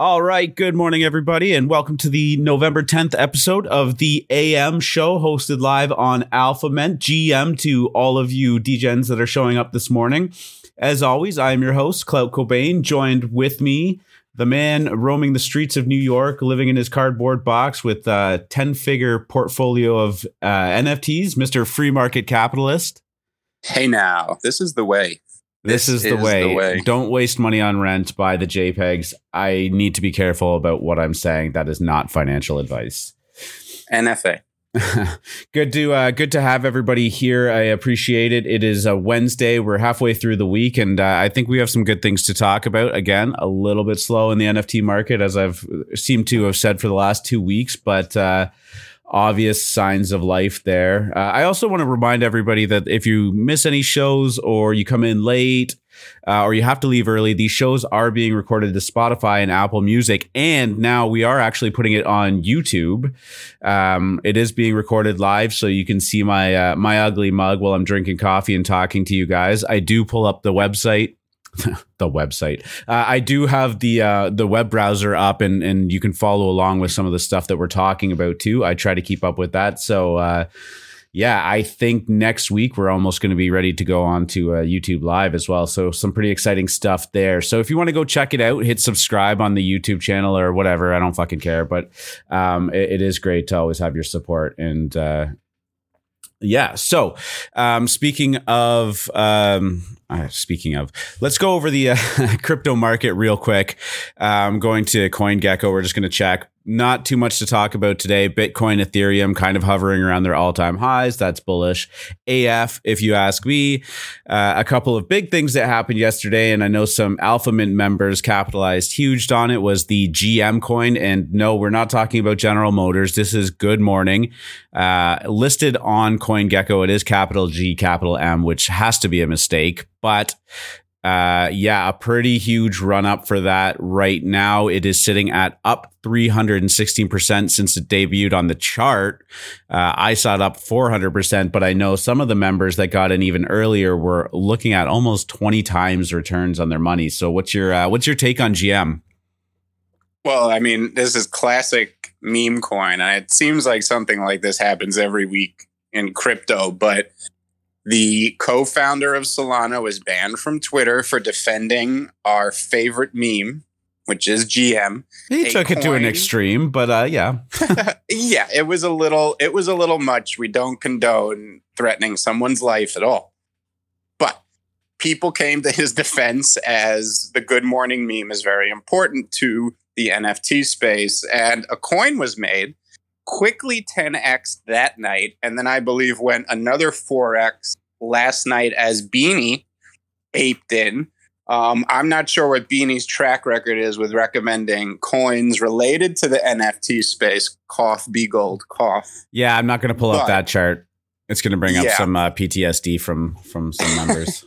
All right, good morning, everybody, and welcome to the November 10th episode of the AM show hosted live on AlphaMint. GM to all of you DGens that are showing up this morning. As always, I am your host, Clout Cobain, joined with me, the man roaming the streets of New York, living in his cardboard box with a 10 figure portfolio of uh, NFTs, Mr. Free Market Capitalist. Hey, now, this is the way. This, is, the, is way. the way. Don't waste money on rent. Buy the JPEGs. I need to be careful about what I'm saying. That is not financial advice. NFA. good to uh, good to have everybody here. I appreciate it. It is a Wednesday. We're halfway through the week, and uh, I think we have some good things to talk about. Again, a little bit slow in the NFT market, as I've seemed to have said for the last two weeks, but. Uh, obvious signs of life there. Uh, I also want to remind everybody that if you miss any shows or you come in late uh, or you have to leave early, these shows are being recorded to Spotify and Apple Music. And now we are actually putting it on YouTube. Um, it is being recorded live, so you can see my uh, my ugly mug while I'm drinking coffee and talking to you guys. I do pull up the website the website. Uh, I do have the uh, the web browser up, and and you can follow along with some of the stuff that we're talking about too. I try to keep up with that. So. Uh, yeah, I think next week we're almost going to be ready to go on to uh, YouTube Live as well. So some pretty exciting stuff there. So if you want to go check it out, hit subscribe on the YouTube channel or whatever. I don't fucking care, but um, it, it is great to always have your support and. Uh, yeah. So, um, speaking of, um, uh, speaking of, let's go over the uh, crypto market real quick. I'm going to CoinGecko. We're just going to check. Not too much to talk about today. Bitcoin, Ethereum kind of hovering around their all time highs. That's bullish. AF, if you ask me. Uh, a couple of big things that happened yesterday, and I know some Alpha Mint members capitalized huge on it, was the GM coin. And no, we're not talking about General Motors. This is Good Morning. Uh, listed on CoinGecko, it is capital G, capital M, which has to be a mistake. But uh, yeah, a pretty huge run up for that right now. It is sitting at up 316% since it debuted on the chart. Uh, I saw it up 400%, but I know some of the members that got in even earlier were looking at almost 20 times returns on their money. So what's your, uh, what's your take on GM? Well, I mean, this is classic meme coin. And it seems like something like this happens every week in crypto, but the co founder of Solana was banned from Twitter for defending our favorite meme, which is GM. He A took it to an extreme, but uh, yeah. yeah, it was a little it was a little much. We don't condone threatening someone's life at all. But people came to his defense as the good morning meme is very important to the NFT space and a coin was made quickly 10x that night and then I believe went another 4x last night as Beanie aped in um, I'm not sure what Beanie's track record is with recommending coins related to the NFT space. Cough, be gold, cough. Yeah, I'm not going to pull up that chart. It's going to bring up Yeah. some uh, PTSD from from some members.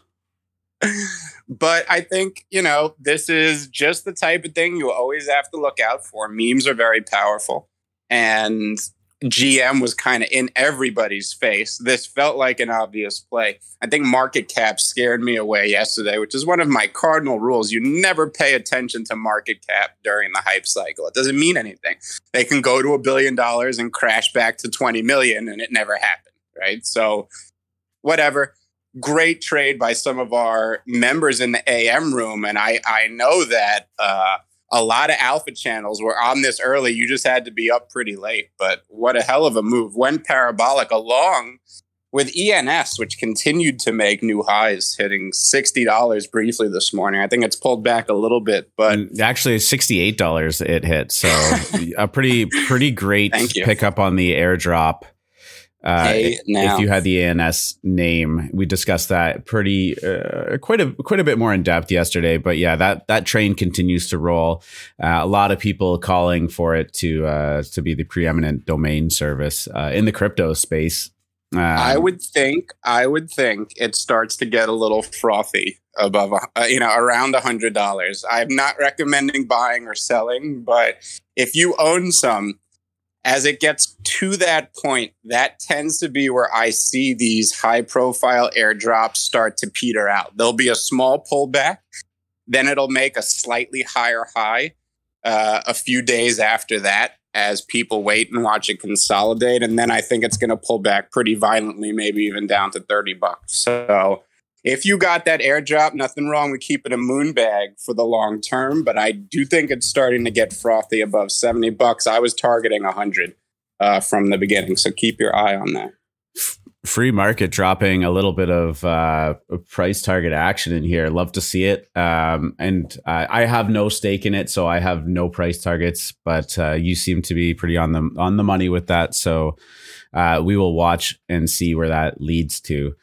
But I think, you know, this is just the type of thing you always have to look out for. Memes are very powerful. And GM was kind of in everybody's face. This felt like an obvious play. I think market cap scared me away yesterday, which is one of my cardinal rules. You never pay attention to market cap during the hype cycle. It doesn't mean anything. They can go to a billion dollars and crash back to 20 million and it never happened, right? So whatever. Great trade by some of our members in the AM room. And I, I know that uh, a lot of alpha channels were on this early. You just had to be up pretty late. But what a hell of a move. Went parabolic along with ENS, which continued to make new highs, hitting $60 briefly this morning. I think it's pulled back a little bit, but mm, actually, sixty eight dollars it hit. So a pretty pretty great pickup on the airdrop. Uh, Hey, if you had the ENS name, we discussed that pretty uh, quite a quite a bit more in depth yesterday. But yeah, that that train continues to roll. Uh, a lot of people calling for it to uh, to be the preeminent domain service uh, in the crypto space. Um, I would think, I would think it starts to get a little frothy above, a- uh, you know, around a hundred dollars. I'm not recommending buying or selling, but if you own some, as it gets to that point, that tends to be where I see these high profile airdrops start to peter out. There'll be a small pullback, then it'll make a slightly higher high. uh, a few days after that as people wait and watch it consolidate. And then I think it's going to pull back pretty violently, maybe even down to 30 bucks. So if you got that airdrop, nothing wrong with keeping a moon bag for the long term. But I do think it's starting to get frothy above 70 bucks. I was targeting 100 uh, from the beginning. So keep your eye on that free market dropping a little bit of uh, price target action in here. Love to see it. Um, and uh, I have no stake in it, so I have no price targets. But uh, you seem to be pretty on the on the money with that. So uh, we will watch and see where that leads to.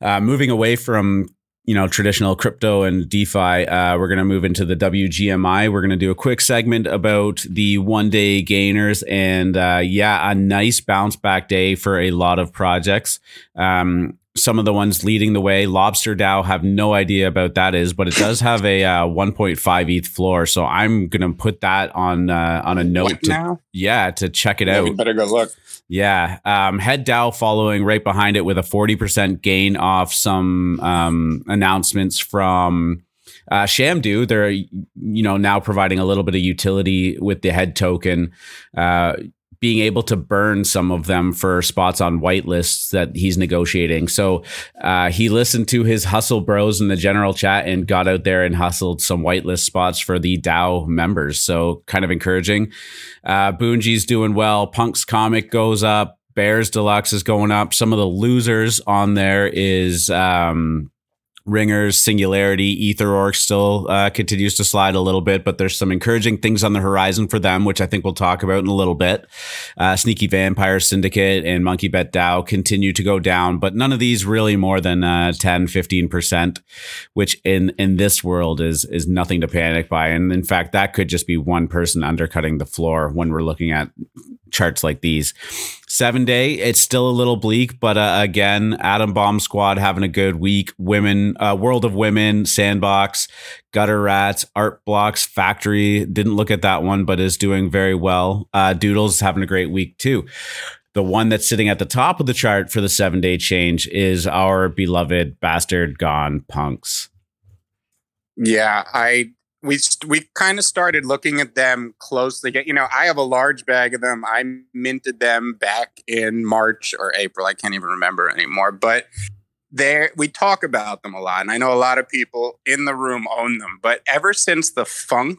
Uh, moving away from you know traditional crypto and DeFi. Uh, we're going to move into the WGMI. We're going to do a quick segment about the one day gainers, and uh, yeah, a nice bounce back day for a lot of projects. Um, some of the ones leading the way, Lobster DAO, have no idea about that is, but it does have a uh, 1.5 ETH floor. So I'm gonna put that on uh, on a note. To, now? Yeah, to check it yeah, out. better go look. Yeah. Um, Head DAO following right behind it with a 40% gain off some um, announcements from uh, Shamdoo. They're, you know, now providing a little bit of utility with the head token. Uh, being able to burn some of them for spots on whitelists that he's negotiating. So uh, he listened to his hustle bros in the general chat and got out there and hustled some whitelist spots for the DAO members. So kind of encouraging. Uh, Boonji's doing well. Punk's comic goes up. Bears Deluxe is going up. Some of the losers on there is um, Ringers, Singularity, Ether Etherorc still uh, continues to slide a little bit, but there's some encouraging things on the horizon for them, which I think we'll talk about in a little bit. Uh, Sneaky Vampire Syndicate and Monkey Bet DAO continue to go down, but none of these really more than uh, 10, 15%, which in, in this world is, is nothing to panic by. And in fact, that could just be one person undercutting the floor when we're looking at charts like these. Seven day, it's still a little bleak, but uh, again, Adam Bomb Squad having a good week. Women, uh, World of Women, Sandbox, Gutter Rats, Art Blocks, Factory. Didn't look at that one, but is doing very well. Uh, Doodles is having a great week too. The one that's sitting at the top of the chart for the seven day change is our beloved Bastard Gan Punks. Yeah, I we we kind of started looking at them closely. You know, I have a large bag of them. I minted them back in March or April. I can't even remember anymore. But there, we talk about them a lot, and I know a lot of people in the room own them. But ever since the Phunk,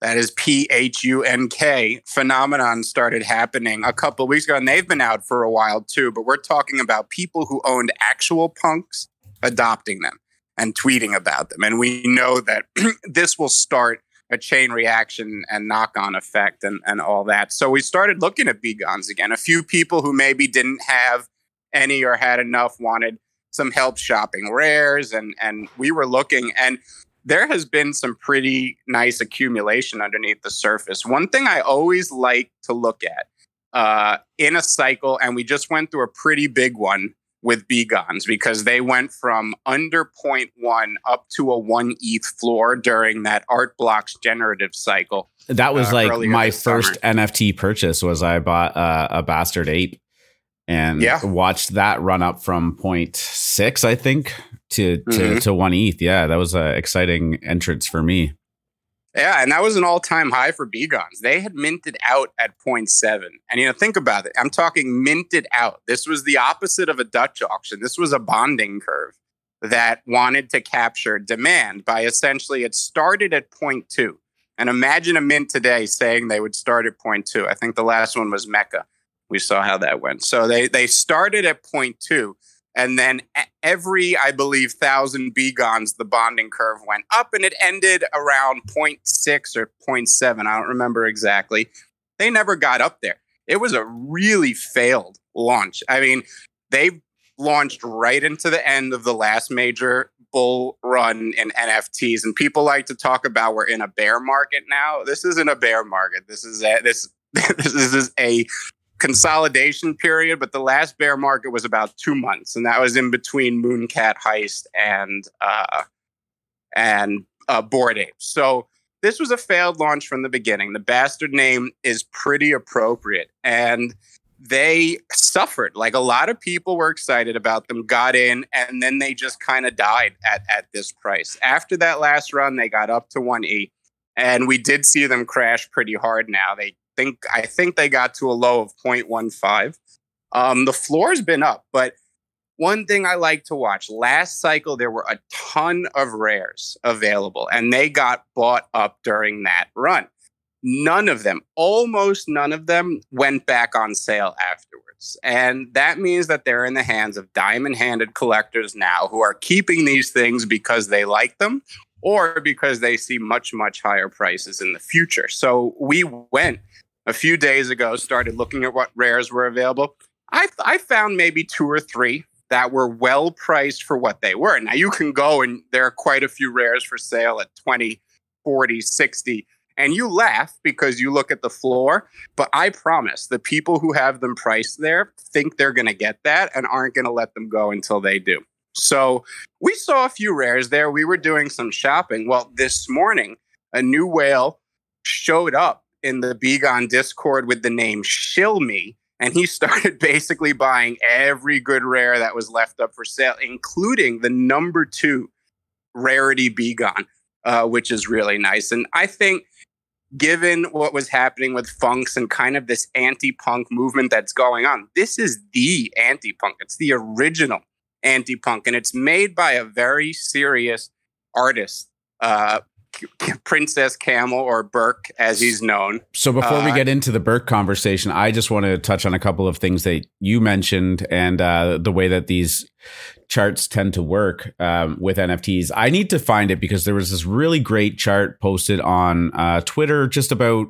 that is P H U N K phenomenon started happening a couple weeks ago, and they've been out for a while too. But we're talking about people who owned actual punks adopting them and tweeting about them. And we know that this will start a chain reaction and knock on effect and, and all that. So we started looking at B guns again. A few people who maybe didn't have any or had enough wanted some help shopping rares and and we were looking and there has been some pretty nice accumulation underneath the surface. One thing I always like to look at uh, in a cycle, and we just went through a pretty big one with BGONs because they went from under 0.1 up to a 1 ETH floor during that art blocks generative cycle. That was uh, like my first summer. NFT purchase was I bought uh, a bastard ape and yeah. watched that run up from 0.6 I think to to, mm-hmm. to 1 ETH. Yeah, that was an exciting entrance for me. Yeah, and that was an all-time high for BGONs. They had minted out at 0.7. And you know, think about it. I'm talking minted out. This was the opposite of a Dutch auction. This was a bonding curve that wanted to capture demand by essentially it started at 0.2. And imagine a mint today saying they would start at 0.2. I think the last one was Meka. We saw how that went. So they they started at two, and then every, I believe, thousand BGONs, the bonding curve went up and it ended around 0.6 or 0.7. I don't remember exactly. They never got up there. It was a really failed launch. I mean, they launched right into the end of the last major bull run in NFTs. And people like to talk about we're in a bear market now. This isn't a bear market. This is a, this this is a consolidation period, but the last bear market was about two months, and that was in between Mooncat Heist and uh, and uh, Bored Ape. So this was a failed launch from the beginning. The bastard name is pretty appropriate, and they suffered. Like a lot of people were excited about them, got in, and then they just kind of died at at this price. After that last run, they got up to one E. And we did see them crash pretty hard now. They think I think they got to a low of 0.15. Um, the floor's been up, but one thing I like to watch last cycle, there were a ton of rares available and they got bought up during that run. None of them, almost none of them, went back on sale afterwards. And that means that they're in the hands of diamond handed collectors now who are keeping these things because they like them or because they see much, much higher prices in the future. So we went a few days ago, started looking at what rares were available. I, I found maybe two or three that were well priced for what they were. Now you can go and there are quite a few rares for sale at 20, 40, 60 and you laugh because you look at the floor, but I promise the people who have them priced there think they're going to get that and aren't going to let them go until they do. So, we saw a few rares there. We were doing some shopping. Well, this morning, a new whale showed up in the Begon Discord with the name Shill Me and he started basically buying every good rare that was left up for sale, including the number two rarity Begon, uh, which is really nice. And I think, given what was happening with Phunks and kind of this anti-punk movement that's going on, this is the anti-punk. It's the original anti-punk, and it's made by a very serious artist. Uh, Princess Camel or Berk, as he's known. So before uh, we get into the Berk conversation, I just want to touch on a couple of things that you mentioned and uh, the way that these charts tend to work um, with NFTs. I need to find it because there was this really great chart posted on uh, Twitter just about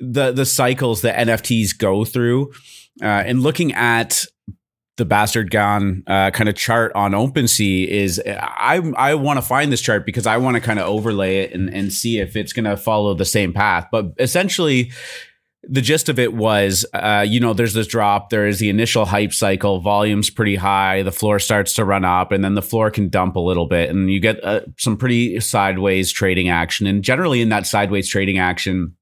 the the cycles that NFTs go through. Uh, and looking at the bastard gone uh, kind of chart on OpenSea is I I want to find this chart because I want to kind of overlay it and, and see if it's going to follow the same path. But essentially, the gist of it was, uh, you know, there's this drop. There is the initial hype cycle. Volume's pretty high. The floor starts to run up, and then the floor can dump a little bit, and you get uh, some pretty sideways trading action. And generally, in that sideways trading action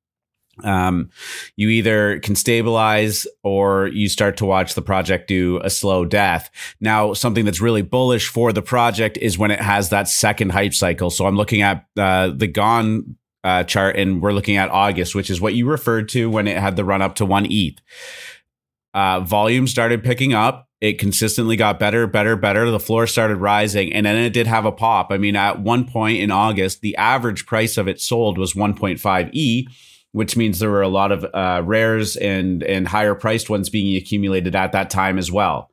um, you either can stabilize or you start to watch the project do a slow death. Now, something that's really bullish for the project is when it has that second hype cycle. So I'm looking at uh, the Gone uh, chart and we're looking at August, which is what you referred to when it had the run up to one ETH. Uh, volume started picking up. It consistently got better, better, better. The floor started rising, and then it did have a pop. I mean, at one point in August, the average price of it sold was 1.5 E which means there were a lot of uh, rares and and higher priced ones being accumulated at that time as well.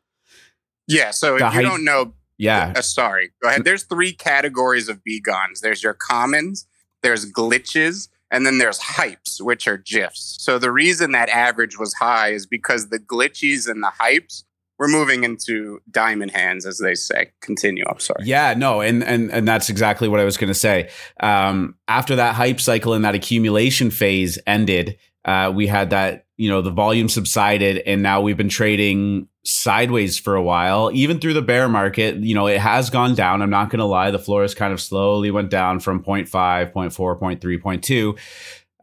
Yeah. So the if you don't know, yeah. Uh, sorry. Go ahead. There's three categories of begons. There's your commons. There's glitches. And then there's hypes, which are GIFs. So the reason that average was high is because the glitchies and the hypes we're moving into diamond hands, as they say. Continue. I'm sorry. Yeah, no, and and and that's exactly what I was going to say. Um, after that hype cycle and that accumulation phase ended, uh, we had that you know the volume subsided, and now we've been trading sideways for a while. Even through the bear market, you know, it has gone down. I'm not going to lie, the floor has kind of slowly went down from 0.5, 0.4, 0.3, 0.2.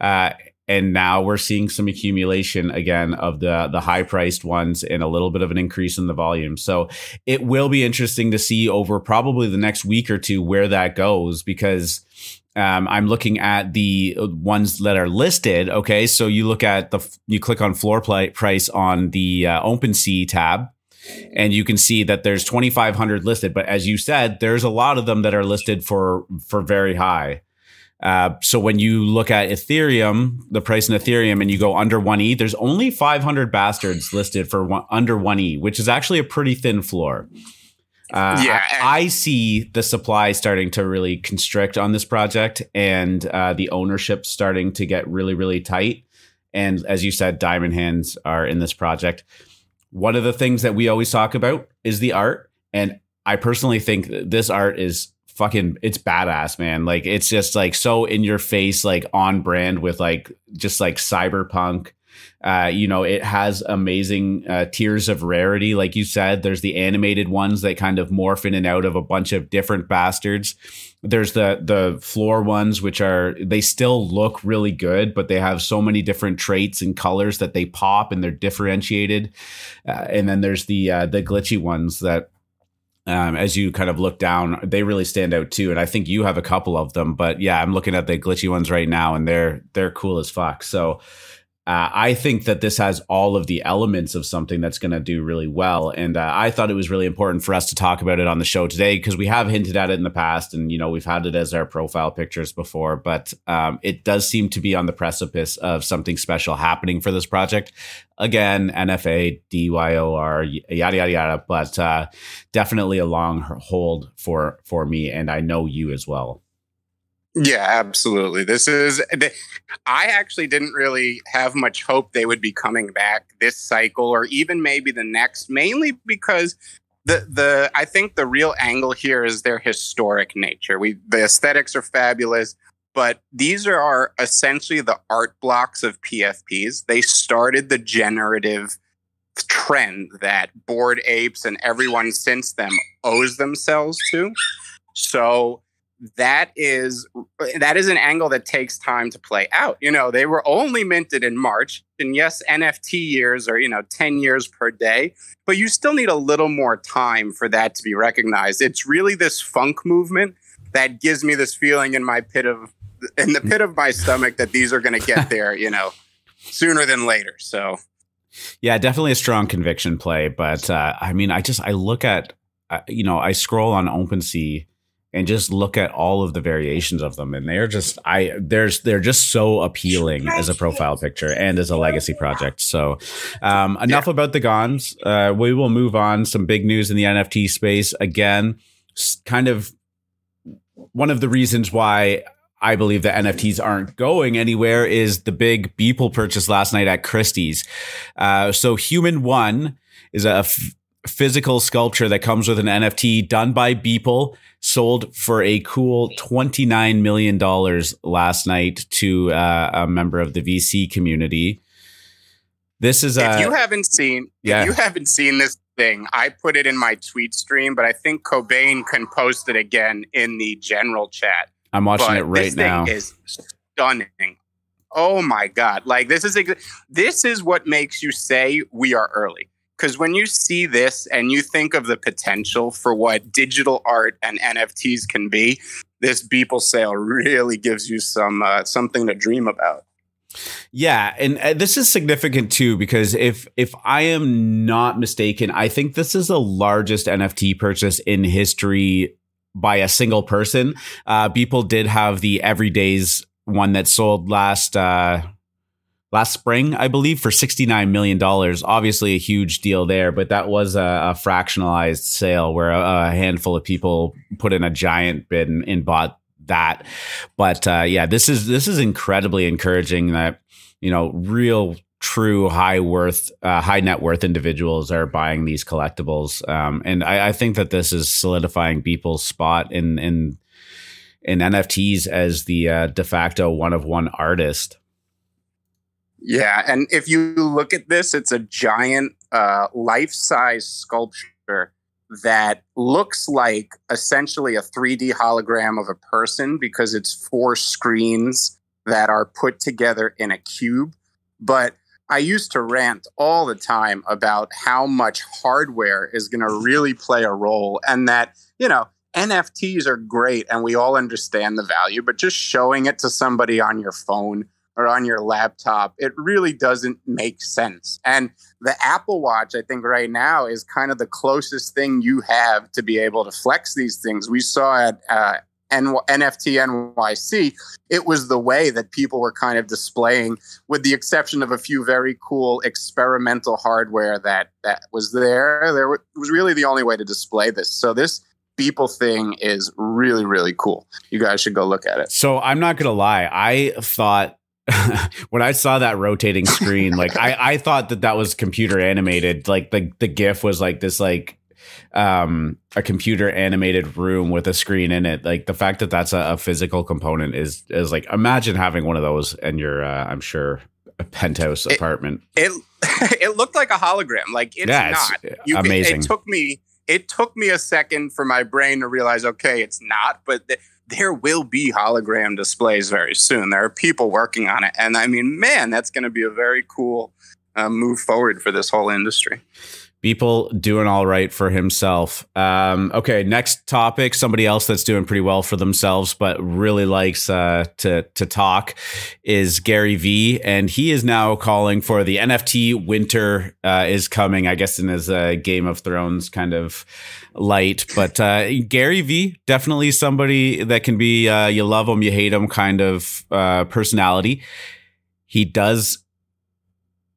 Uh, and now we're seeing some accumulation again of the the high priced ones and a little bit of an increase in the volume so it will be interesting to see over probably the next week or two where that goes because um, I'm looking at the ones that are listed. Okay, so you look at the you click on floor play price on the uh, OpenSea tab, and you can see that there's 2,500 listed. But as you said, there's a lot of them that are listed for for very high. Uh, so when you look at Ethereum, the price in Ethereum, and you go under one E, there's only 500 bastards listed for one, under one E, which is actually a pretty thin floor. Uh, yeah, I, I, see the supply starting to really constrict on this project, and uh, the ownership starting to get really, really tight. And as you said, diamond hands are in this project. One of the things that we always talk about is the art, and I personally think this art is fucking it's badass, man. Like it's just like so in your face, like on brand with like just like cyberpunk. Uh, you know, it has amazing uh, tiers of rarity. Like you said, there's the animated ones that kind of morph in and out of a bunch of different bastards. There's the the floor ones, which are they still look really good, but they have so many different traits and colors that they pop and they're differentiated. Uh, and then there's the uh, the glitchy ones that um, as you kind of look down, they really stand out too. And I think you have a couple of them, but yeah, I'm looking at the glitchy ones right now, and they're they're cool as fuck. So uh, I think that this has all of the elements of something that's going to do really well. And uh, I thought it was really important for us to talk about it on the show today because we have hinted at it in the past and, you know, we've had it as our profile pictures before, but um, it does seem to be on the precipice of something special happening for this project. Again, NFA, DYOR, yada, yada, yada, but uh, definitely a long hold for, for me. And I know you as well. Yeah, absolutely. This is, I actually didn't really have much hope they would be coming back this cycle or even maybe the next, mainly because the, the, I think the real angle here is their historic nature. We, the aesthetics are fabulous, but these are, are essentially the art blocks of PFPs. They started the generative trend that Bored Apes and everyone since them owes themselves to. So, that is that is an angle that takes time to play out. You know, they were only minted in March, and yes, NFT years are you know ten years per day, but you still need a little more time for that to be recognized. It's really this Phunk movement that gives me this feeling in my pit of in the pit of my stomach that these are going to get there. You know, sooner than later. So. Yeah, definitely a strong conviction play, but uh, I mean, I just I look at uh, you know I scroll on OpenSea and just look at all of the variations of them and they're just i there's they're just so appealing as a profile picture and as a legacy project. So um, enough yeah. about the gons. Uh, we will move on. Some big news in the nft space. Again kind of one of the reasons why I believe that NFTs aren't going anywhere is the big Beeple purchase last night at Christie's. Uh, so Human One is a f- physical sculpture that comes with an NFT done by Beeple sold for a cool $29 million last night to uh, a member of the VC community. This is if you haven't seen yeah. if you haven't seen this thing, I put it in my tweet stream, but I think Cobain can post it again in the general chat. I'm watching but it right this now. Thing is stunning. Oh my god! Like this is this is what makes you say we are early. Because when you see this and you think of the potential for what digital art and NFTs can be, this Beeple sale really gives you some uh, something to dream about. Yeah, and uh, this is significant too because if if I am not mistaken, I think this is the largest NFT purchase in history by a single person. Uh, Beeple did have the Everydays one that sold last uh, last spring, I believe, for $69 million. Obviously, a huge deal there, but that was a, a fractionalized sale where a, a, handful of people put in a giant bid and, and bought that. But uh, yeah, this is this is incredibly encouraging that you know real true high worth uh, high net worth individuals are buying these collectibles um, and I, I, think that this is solidifying Beeple's spot in in in nfts as the uh, de facto one of one artist yeah, and if you look at this, it's a giant uh, life-size sculpture that looks like essentially a 3D hologram of a person because it's four screens that are put together in a cube. But I used to rant all the time about how much hardware is going to really play a role and that, you know, NFTs are great and we all understand the value, but just showing it to somebody on your phone or on your laptop, it really doesn't make sense. And the Apple Watch, I think, right now is kind of the closest thing you have to be able to flex these things. We saw at uh, N- NFT NYC, it was the way that people were kind of displaying, with the exception of a few very cool experimental hardware that that was there. There was really the only way to display this. So this Beeple thing is really really cool. You guys should go look at it. So I'm not gonna lie, I thought when I saw that rotating screen, like I, I thought that that was computer animated. Like the the GIF was like this like um a computer animated room with a screen in it. Like the fact that that's a, a physical component is is like imagine having one of those in your uh, I'm sure a penthouse it, apartment. It it looked like a hologram. Like it's yeah, not. It's you, amazing. It, it, took me it took me a second for my brain to realize okay, it's not, but. The, there will be hologram displays very soon. There are people working on it. And I mean, man, that's going to be a very cool uh, move forward for this whole industry. Beeple doing all right for himself. Um, okay, next topic. Somebody else that's doing pretty well for themselves, but really likes uh, to to talk is Gary V, and he is now calling for the NFT winter uh, is coming. I guess in his uh, Game of Thrones kind of light, but uh, Gary V definitely somebody that can be uh, you love him, you hate him kind of uh, personality. He does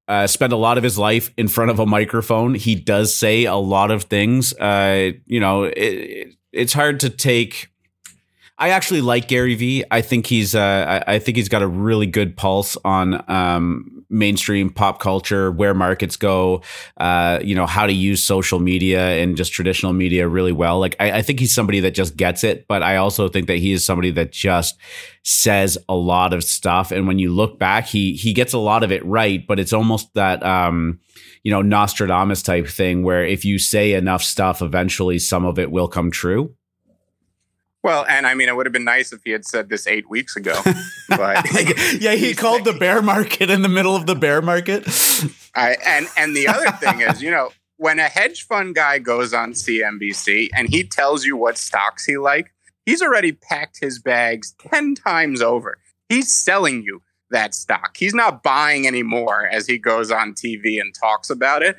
uh, spend a lot of his life in front of a microphone. He does say a lot of things. Uh, you know, it, it's hard to take. I actually like Gary Vee. I think he's uh, I, I think he's got a really good pulse on um, mainstream pop culture, where markets go, uh, you know, how to use social media and just traditional media really well. Like, I, I, think he's somebody that just gets it, but I also think that he is somebody that just says a lot of stuff. And when you look back, he he gets a lot of it right, but it's almost that um, you know, Nostradamus type thing where if you say enough stuff, eventually some of it will come true. Well, and I mean, it would have been nice if he had said this eight weeks ago. But yeah, he called the bear market in the middle of the bear market. I, and and the other thing is, you know, when a hedge fund guy goes on CNBC and he tells you what stocks he like, he's already packed his bags ten times over. He's selling you that stock. He's not buying anymore as he goes on TV and talks about it.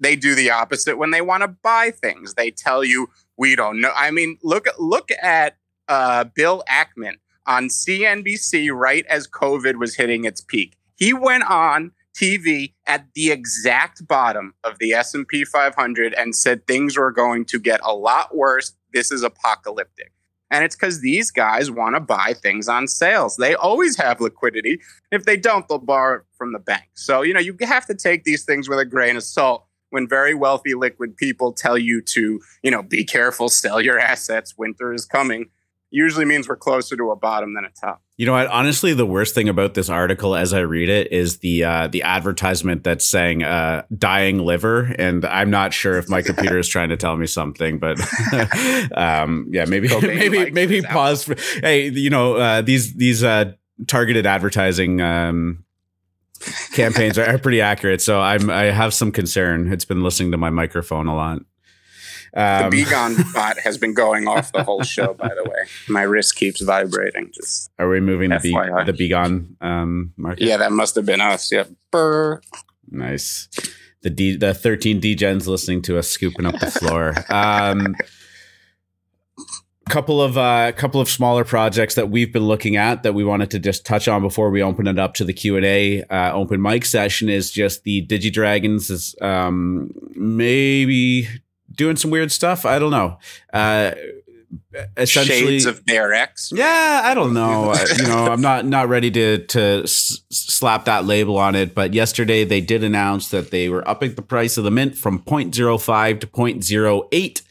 They do the opposite when they want to buy things. They tell you we don't know. I mean, look look at uh, Bill Ackman on CNBC right as COVID was hitting its peak. He went on TV at the exact bottom of the S&P 500 and said things were going to get a lot worse. This is apocalyptic. And it's because these guys want to buy things on sales. They always have liquidity. If they don't, they'll borrow it from the bank. So, you know, you have to take these things with a grain of salt when very wealthy liquid people tell you to, you know, be careful, sell your assets, winter is coming, usually means we're closer to a bottom than a top. You know what? Honestly, the worst thing about this article as I read it is the uh, the advertisement that's saying uh, "dying liver," and I'm not sure if my computer is trying to tell me something, but um, yeah, maybe maybe maybe pause. For, hey, you know uh, these these uh, targeted advertising um, campaigns are, pretty accurate. So I'm I have some concern. It's been listening to my microphone a lot. Um, the BGON bot has been going off the whole show. By the way, my wrist keeps vibrating. Just are we moving the B, the um, market? Yeah, that must have been us. Yeah, Burr. nice. The D, the 13 DGens listening to us scooping up the floor. Um, couple of uh, couple of smaller projects that we've been looking at that we wanted to just touch on before we open it up to the Q and A uh, open mic session is just the DigiDragons is um, maybe doing some weird stuff. I don't know. Uh, essentially, Shades of Bear X. Yeah, I don't know. you know, I'm not not ready to to s- slap that label on it. But yesterday they did announce that they were upping the price of the mint from 0.05 to 0.08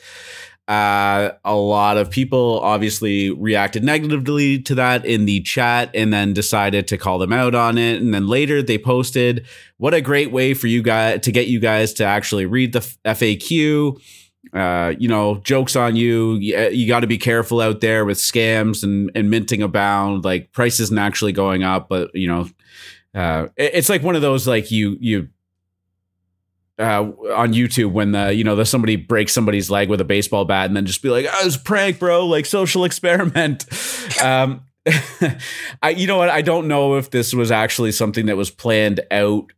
uh, a lot of people obviously reacted negatively to that in the chat and then decided to call them out on it. And then later they posted, What a great way for you guys to get you guys to actually read the FAQ. Uh, you know, jokes on you. You, you got to be careful out there with scams and, and minting abound. Like price isn't actually going up, but you know, uh, it, it's like one of those like you you uh, on YouTube when the you know the somebody breaks somebody's leg with a baseball bat and then just be like, "Oh, it's a prank, bro!" Like social experiment. um, I you know what? I don't know if this was actually something that was planned out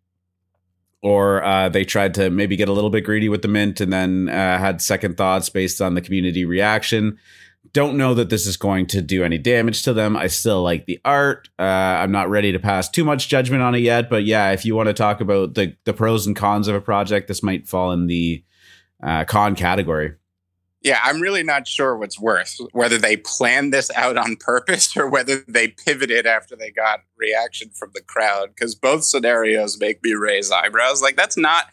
or uh, they tried to maybe get a little bit greedy with the mint and then uh, had second thoughts based on the community reaction. Don't know that this is going to do any damage to them. I still like the art. Uh, I'm not ready to pass too much judgment on it yet, but yeah, if you want to talk about the the pros and cons of a project, this might fall in the uh, con category. Yeah, I'm really not sure what's worse, whether they planned this out on purpose or whether they pivoted after they got reaction from the crowd. Because both scenarios make me raise eyebrows. Like that's not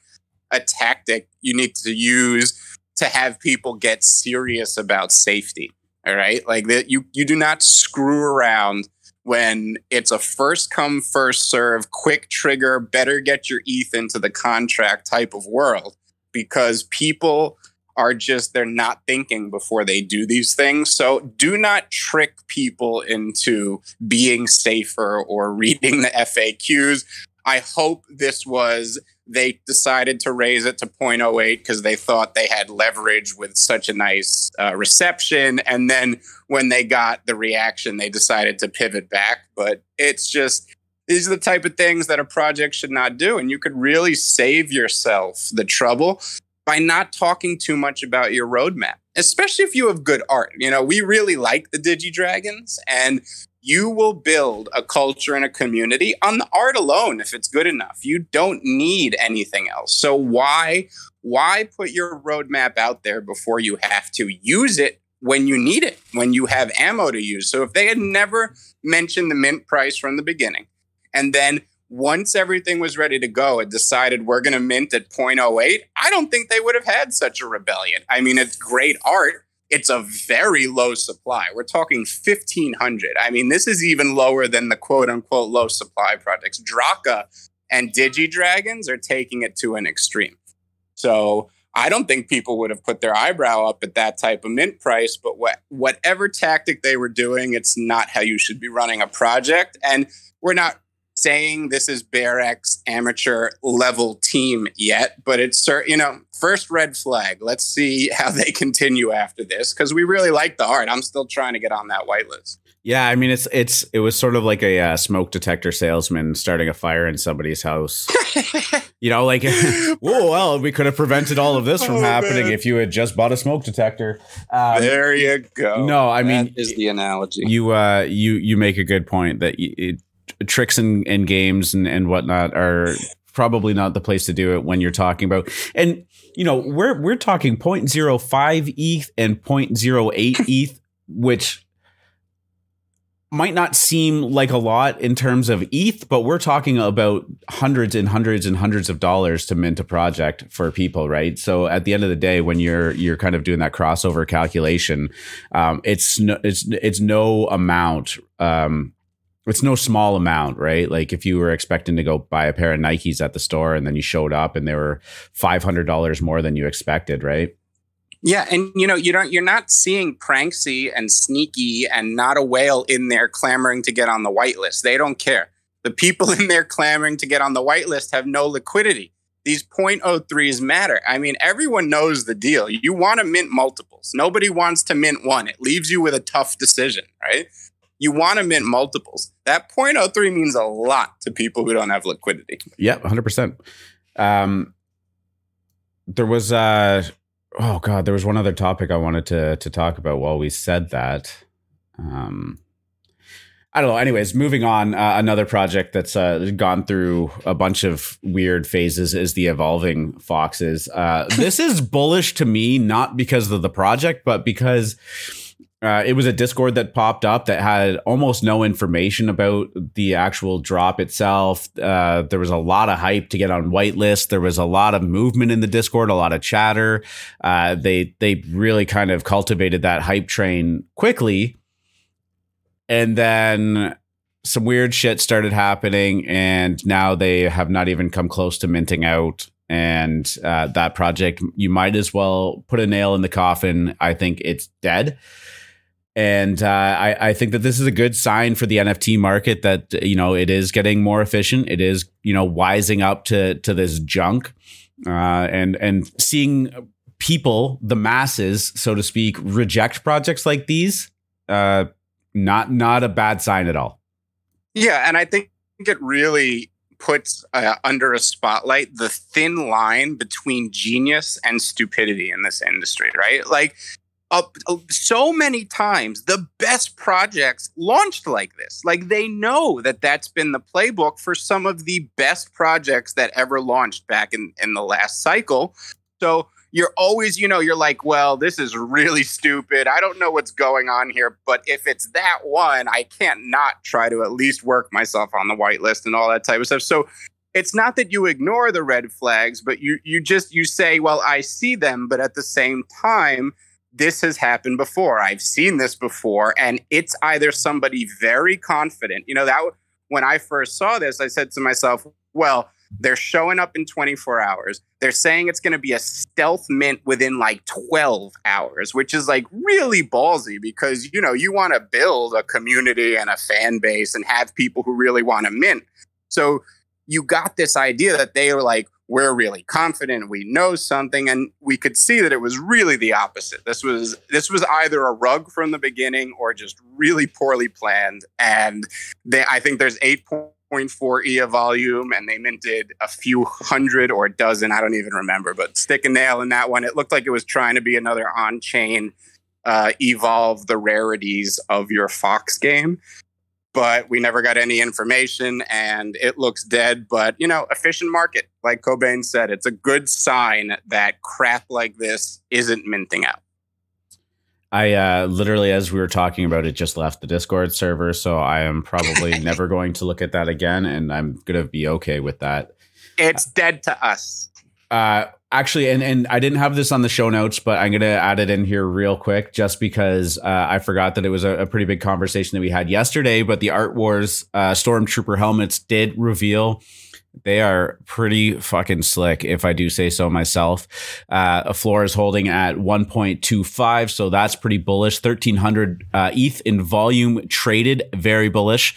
a tactic you need to use to have people get serious about safety. All right. Like that you you do not screw around when it's a first come, first serve, quick trigger, better get your ETH into the contract type of world because people are just they're not thinking before they do these things. So do not trick people into being safer or reading the FAQs. I hope this was they decided to raise it to 0.08 because they thought they had leverage with such a nice uh, reception. And then when they got the reaction, they decided to pivot back. But it's just, these are the type of things that a project should not do. And you could really save yourself the trouble by not talking too much about your roadmap, especially if you have good art. You know, we really like the Digi Dragons and you will build a culture and a community on the art alone if it's good enough. You don't need anything else. So why why put your roadmap out there before you have to use it when you need it, when you have ammo to use? So if they had never mentioned the mint price from the beginning and then once everything was ready to go and decided we're going to mint at 0.08, I don't think they would have had such a rebellion. I mean, it's great art, it's a very low supply. We're talking 1500. I mean, this is even lower than the quote unquote low supply projects. Draka and Digi Dragons are taking it to an extreme. So I don't think people would have put their eyebrow up at that type of mint price, but what, whatever tactic they were doing, it's not how you should be running a project. And we're not saying this is BearX amateur level team yet, but it's you know first red flag. Let's see how they continue after this because we really like the art. I'm still trying to get on that whitelist. Yeah, I mean it's it's it was sort of like a uh, smoke detector salesman starting a fire in somebody's house. you know, like oh well, we could have prevented all of this from oh, happening man. if you had just bought a smoke detector. Um, there you go. No, I mean is the analogy. You uh you you make a good point that it, tricks and, and games and, and whatnot are probably not the place to do it when you're talking about and you know we're we're talking 0.05 ETH and 0.08 ETH which might not seem like a lot in terms of ETH, but we're talking about hundreds and hundreds and hundreds of dollars to mint a project for people, right? So at the end of the day, when you're you're kind of doing that crossover calculation, um, it's no, it's it's no amount um, it's no small amount, right? Like if you were expecting to go buy a pair of Nikes at the store and then you showed up and they were $500 more than you expected, right? Yeah, and you know, you don't you're not seeing Pranksy and Sneaky and not a whale in there clamoring to get on the whitelist. They don't care. The people in there clamoring to get on the whitelist have no liquidity. These 0.03s matter. I mean, everyone knows the deal. You want to mint multiples. Nobody wants to mint one. It leaves you with a tough decision, right? You want to mint multiples. That 0.03 means a lot to people who don't have liquidity. Yeah, 100%. Um, there was, uh, oh God, there was one other topic I wanted to, to talk about while we said that. Um, I don't know. Anyways, moving on. Uh, another project that's uh, gone through a bunch of weird phases is the evolving foxes. Uh, this is bullish to me, not because of the project, but because uh, it was a Discord that popped up that had almost no information about the actual drop itself. Uh, there was a lot of hype to get on whitelist. There was a lot of movement in the Discord, a lot of chatter. Uh, they they really kind of cultivated that hype train quickly, and then some weird shit started happening, and now they have not even come close to minting out. And uh, that project, you might as well put a nail in the coffin. I think it's dead and uh, I, I, think that this is a good sign for the NFT market that you know it is getting more efficient. It is you know wising up to to this junk, uh, and and seeing people, the masses, so to speak, reject projects like these. Uh, not not a bad sign at all. Yeah, and I think it really puts uh, under a spotlight the thin line between genius and stupidity in this industry, right? Like uh, so many times the best projects launched like this. Like they know that that's been the playbook for some of the best projects that ever launched back in, in the last cycle. So you're always, you know, you're like, well, this is really stupid. I don't know what's going on here, but if it's that one, I can't not try to at least work myself on the whitelist and all that type of stuff. So it's not that you ignore the red flags, but you you just you say, well, I see them, but at the same time, this has happened before. I've seen this before. And it's either somebody very confident, you know, that when I first saw this, I said to myself, well, they're showing up in 24 hours. They're saying it's going to be a stealth mint within like 12 hours, which is like really ballsy because, you know, you want to build a community and a fan base and have people who really want to mint. So you got this idea that they were like, we're really confident we know something and we could see that it was really the opposite. This was this was either a rug from the beginning or just really poorly planned and they i think there's 8.4 EA volume and they minted a few hundred or a dozen i don't even remember but stick a nail in that one. It looked like it was trying to be another on-chain uh, evolve the rarities of your fox game but we never got any information and it looks dead. But, you know, efficient market, like Cobain said, it's a good sign that crap like this isn't minting out. I uh, literally, as we were talking about it, just left the Discord server. So I am probably never going to look at that again. And I'm going to be okay with that. It's dead to us. Uh, actually, and and I didn't have this on the show notes, but I'm gonna add it in here real quick, just because uh, I forgot that it was a, a, pretty big conversation that we had yesterday. But the Art Wars uh, Stormtrooper helmets did reveal. They are pretty fucking slick, if I do say so myself. Uh, a floor is holding at 1.25, so that's pretty bullish. 1300 uh, ETH in volume traded, very bullish.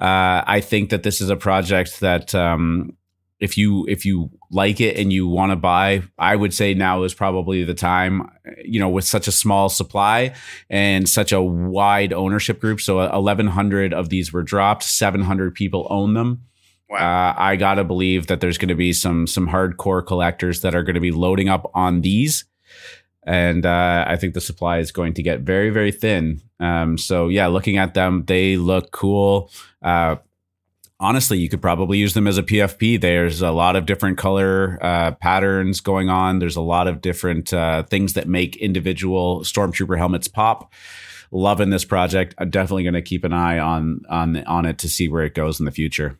Uh, I think that this is a project that um, if you if you like it and you want to buy i would say now is probably the time you know with such a small supply and such a wide ownership group so 1100 of these were dropped 700 people own them wow. uh, i gotta believe that there's going to be some some hardcore collectors that are going to be loading up on these and uh, I think the supply is going to get very, very thin. Um, so yeah, looking at them, they look cool. Uh, honestly, you could probably use them as a PFP. There's a lot of different color uh, patterns going on. There's a lot of different uh, things that make individual Stormtrooper helmets pop. Loving this project. I'm definitely going to keep an eye on on on it to see where it goes in the future.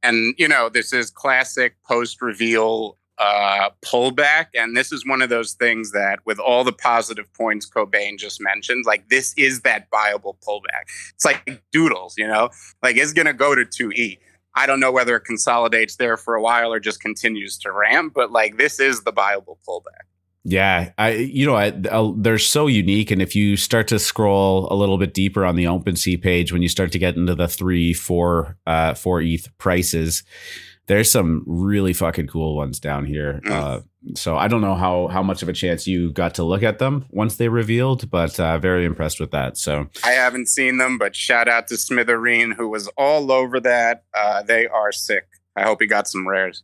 And you know, this is classic post reveal uh, pullback. And this is one of those things that, with all the positive points Cobain just mentioned, like this is that viable pullback. It's like doodles, you know, like it's going to go to 2E. I don't know whether it consolidates there for a while or just continues to ramp, but like this is the viable pullback. Yeah, I you know I, I, they're so unique, and if you start to scroll a little bit deeper on the OpenSea page, when you start to get into the three, four, uh, four ETH prices, there's some really fucking cool ones down here. Mm. Uh, so I don't know how how much of a chance you got to look at them once they revealed, but uh, very impressed with that. So I haven't seen them, but shout out to Smithereen who was all over that. Uh, they are sick. I hope he got some rares.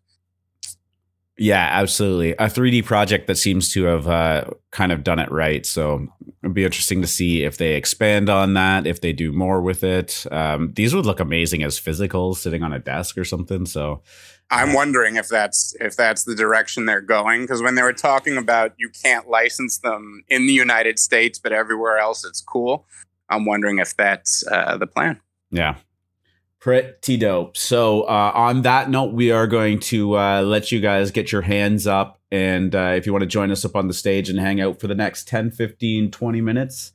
Yeah, absolutely. A 3D project that seems to have uh, kind of done it right. So it'd be interesting to see if they expand on that, if they do more with it. Um, these would look amazing as physicals sitting on a desk or something. So I'm wondering if that's if that's the direction they're going because when they were talking about you can't license them in the United States, but everywhere else it's cool. I'm wondering if that's uh, the plan. Yeah, Pretty dope. So, uh, on that note, we are going to uh, let you guys get your hands up. And uh, if you want to join us up on the stage and hang out for the next 10, 15, 20 minutes,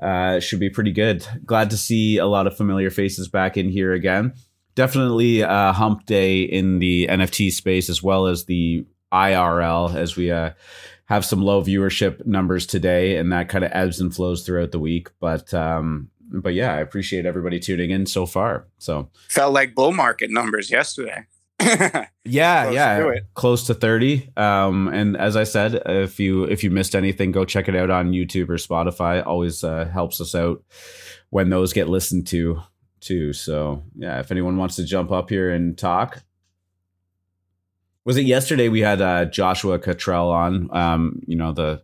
uh, should be pretty good. Glad to see a lot of familiar faces back in here again. Definitely a hump day in the NFT space as well as the IRL as we uh, have some low viewership numbers today. And that kind of ebbs and flows throughout the week. But um, but yeah, I appreciate everybody tuning in so far. So felt like bull market numbers yesterday. yeah, close yeah, to close to thirty. Um, and as I said, if you if you missed anything, go check it out on YouTube or Spotify. Always uh, helps us out when those get listened to too. So yeah, if anyone wants to jump up here and talk, was it yesterday we had uh, Joshua Cottrell on? Um, you know the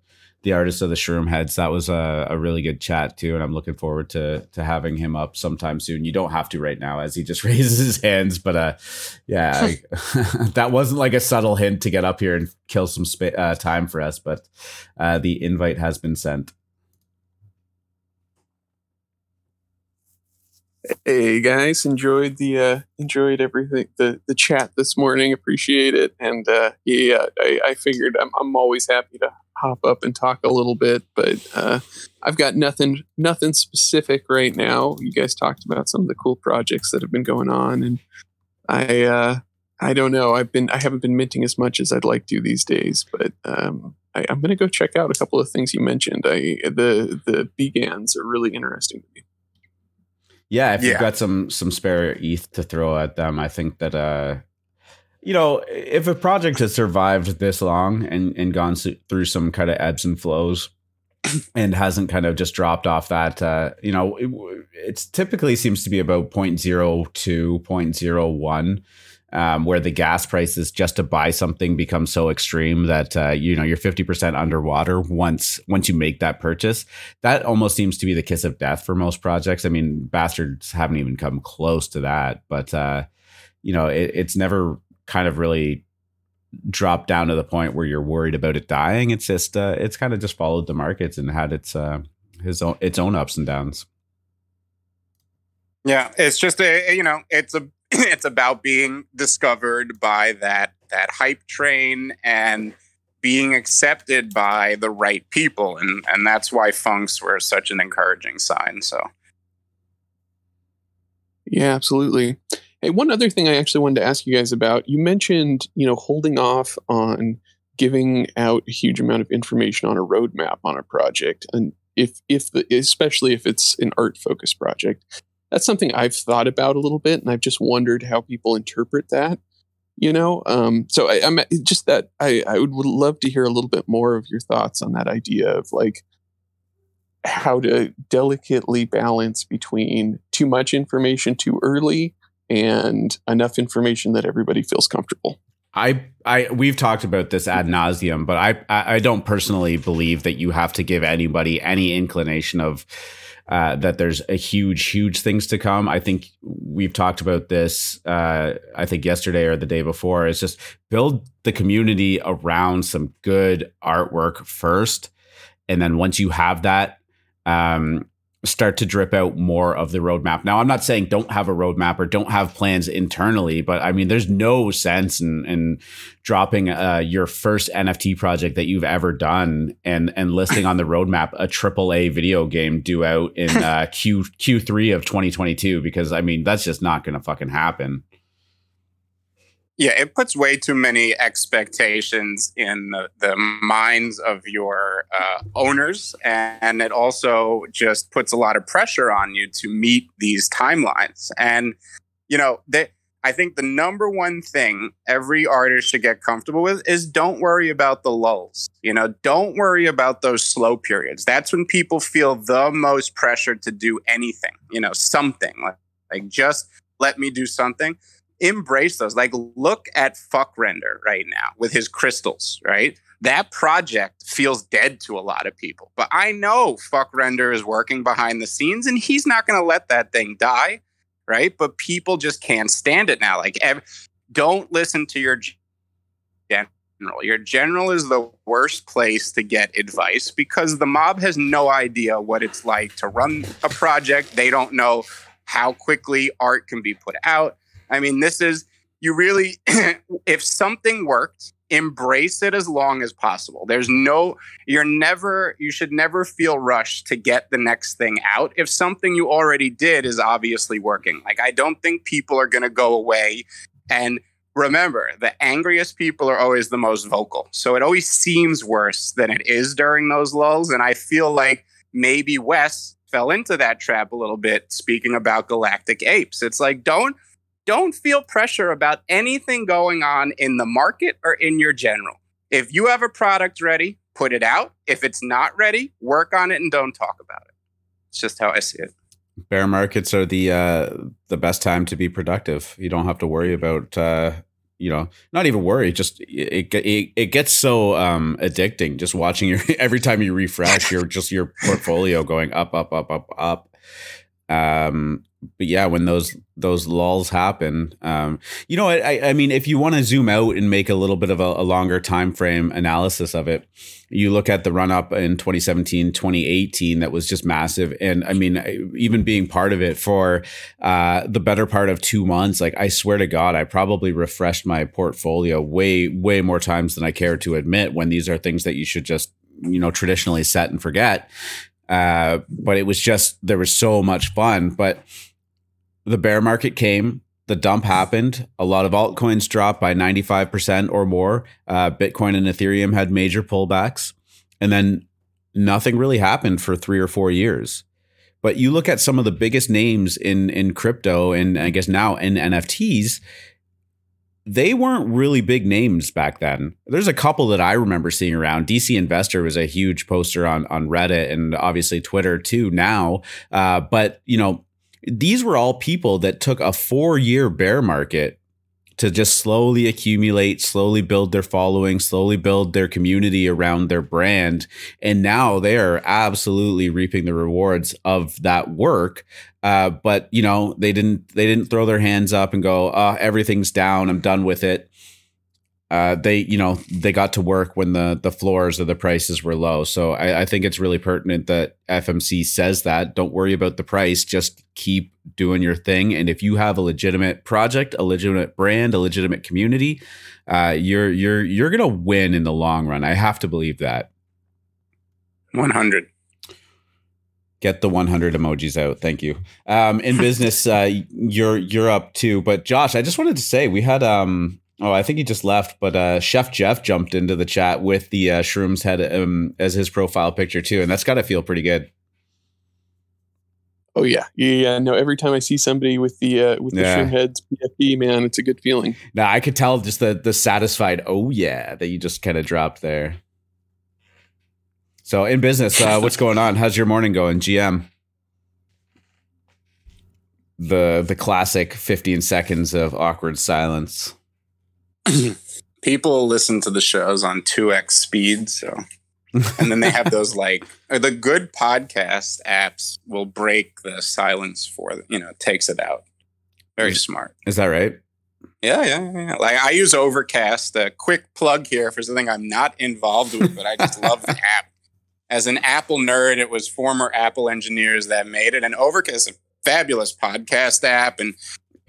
the artist of the Shroom Heads. That was a, a, really good chat too, and I'm looking forward to to having him up sometime soon. You don't have to right now, as he just raises his hands, but uh, yeah, I, that wasn't like a subtle hint to get up here and kill some spa- uh, time for us, but uh, the invite has been sent. Hey guys, enjoyed the uh, enjoyed everything the the chat this morning. Appreciate it, and uh, yeah, I, I figured I'm I'm always happy to hop up and talk a little bit, but uh, I've got nothing nothing specific right now. You guys talked about some of the cool projects that have been going on, and I uh, I don't know. I've been I haven't been minting as much as I'd like to these days, but um, I, am going to go check out a couple of things you mentioned. I the the BGANs are really interesting to me. Yeah, if yeah. you've got some some spare ETH to throw at them, I think that uh, you know, if a project has survived this long and, and gone through some kind of ebbs and flows and hasn't kind of just dropped off that, uh, you know, it, typically seems to be about 0.02, 0.01. Um, where the gas prices just to buy something become so extreme that uh, you know you're 50% underwater once once you make that purchase that almost seems to be the kiss of death for most projects i mean bastards haven't even come close to that but uh, you know it, it's never kind of really drop down to the point where you're worried about it dying. It's just uh, it's kind of just followed the markets and had its uh, his own its own ups and downs. Yeah, it's just a you know it's a it's about being discovered by that that hype train and being accepted by the right people and and that's why Phunks were such an encouraging sign so yeah absolutely Hey, one other thing I actually wanted to ask you guys about. You mentioned, you know, holding off on giving out a huge amount of information on a roadmap on a project, and if if the, especially if it's an art focused project, that's something I've thought about a little bit, and I've just wondered how people interpret that. You know, um, so I, am just that I I would, would love to hear a little bit more of your thoughts on that idea of like how to delicately balance between too much information too early and enough information that everybody feels comfortable. I, I, we've talked about this ad nauseum, but I, I don't personally believe that you have to give anybody any inclination of uh, that there's a huge, huge things to come. I think we've talked about this. Uh, I think yesterday or the day before. Is just build the community around some good artwork first, and then once you have that, um, start to drip out more of the roadmap. Now, I'm not saying don't have a roadmap or don't have plans internally, but I mean, there's no sense in, in dropping uh, your first NFT project that you've ever done and and listing on the roadmap a AAA video game due out in uh, Q Q3 of 2022 because I mean, that's just not going to fucking happen. Yeah, it puts way too many expectations in the, the minds of your uh, owners. And it also just puts a lot of pressure on you to meet these timelines. And, you know, they, I think the number one thing every artist should get comfortable with is don't worry about the lulls. You know, don't worry about those slow periods. That's when people feel the most pressure to do anything, you know, something like, like just let me do something embrace those. Like, look at FVCKRENDER right now with his crystals, right? That project feels dead to a lot of people. But I know FVCKRENDER is working behind the scenes and he's not going to let that thing die, right? But people just can't stand it now. Like, ev- don't listen to your general. Your general is the worst place to get advice because the mob has no idea what it's like to run a project. They don't know how quickly art can be put out I mean, this is, you really, if something worked, embrace it as long as possible. There's no, you're never, you should never feel rushed to get the next thing out. If something you already did is obviously working, like I don't think people are going to go away. And remember, the angriest people are always the most vocal. So it always seems worse than it is during those lulls. And I feel like maybe Wes fell into that trap a little bit, speaking about galactic apes. It's like, don't, don't feel pressure about anything going on in the market or in your general. If you have a product ready, put it out. If it's not ready, work on it and don't talk about it. It's just how I see it. Bear markets are the uh, the best time to be productive. You don't have to worry about uh, you know, not even worry. Just it it, it gets so um, addicting. Just watching your every time you refresh, your just your portfolio going up, up, up, up, up. Um, but yeah, when those those lulls happen, um, you know, I, I mean, if you want to zoom out and make a little bit of a, a, longer time frame analysis of it, you look at the run up in 2017, 2018, that was just massive. And I mean, even being part of it for uh, the better part of two months, like I swear to God, I probably refreshed my portfolio way, way more times than I care to admit. When these are things that you should just you know traditionally set and forget. Uh, but it was just there was so much fun, but the bear market came, the dump happened. A lot of altcoins dropped by 95% or more. Uh, Bitcoin and Ethereum had major pullbacks. And then nothing really happened for three or four years. But you look at some of the biggest names in, in crypto and I guess now in NFTs, they weren't really big names back then. There's a couple that I remember seeing around. DC Investor was a huge poster on on Reddit and obviously Twitter too now. Uh, but you know, these were all people that took a four year bear market to just slowly accumulate, slowly build their following, slowly build their community around their brand. And now they are absolutely reaping the rewards of that work. Uh, but you know, they didn't they didn't throw their hands up and go, oh, everything's down, I'm done with it uh, they you know they got to work when the the floors or the prices were low. So I, I, think it's really pertinent that FMC says that. Don't worry about the price. Just keep doing your thing. And if you have a legitimate project, a legitimate brand, a legitimate community, uh, you're you're you're gonna win in the long run. I have to believe that. One hundred. Get the 100 emojis out. Thank you. Um, in business, uh, you're you're up too. But Josh, I just wanted to say we had um, Oh, I think he just left, but uh, Chef Jeff jumped into the chat with the uh, Shrooms head um, as his profile picture too, and that's got to feel pretty good. Oh yeah, yeah, No, every time I see somebody with the uh, with the yeah. shroom heads PFP, man, it's a good feeling. Now I could tell just the the satisfied oh yeah that you just kind of dropped there. So in business, uh, what's going on? How's your morning going, GM? The the classic fifteen seconds of awkward silence. people listen to the shows on 2x speed so and then they have those like the good podcast apps will break the silence for you know takes it out very smart is that right yeah, yeah, yeah. Like I use Overcast. A quick plug here for something I'm not involved with, but I just love the app. As an Apple nerd, it was former Apple engineers that made it. And Overcast is a fabulous podcast app, and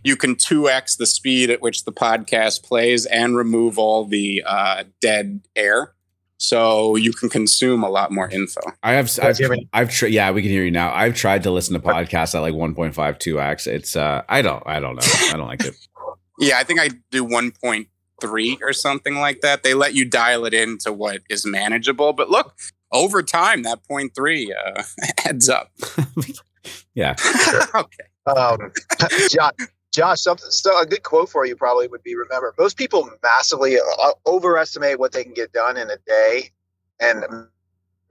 you can 2x the speed at which the podcast plays and remove all the uh, dead air. So you can consume a lot more info. I have i've, I've tri- yeah we can hear you now. I've tried to listen to podcasts at like 1.5 2x it's uh i don't i don't know. I don't like it. Yeah i think i do 1.3 or something like that. They let you dial it into what is manageable. But look over time that three uh, adds up yeah okay um, John, Josh, something so a good quote for you probably would be remember most people massively uh, overestimate what they can get done in a day and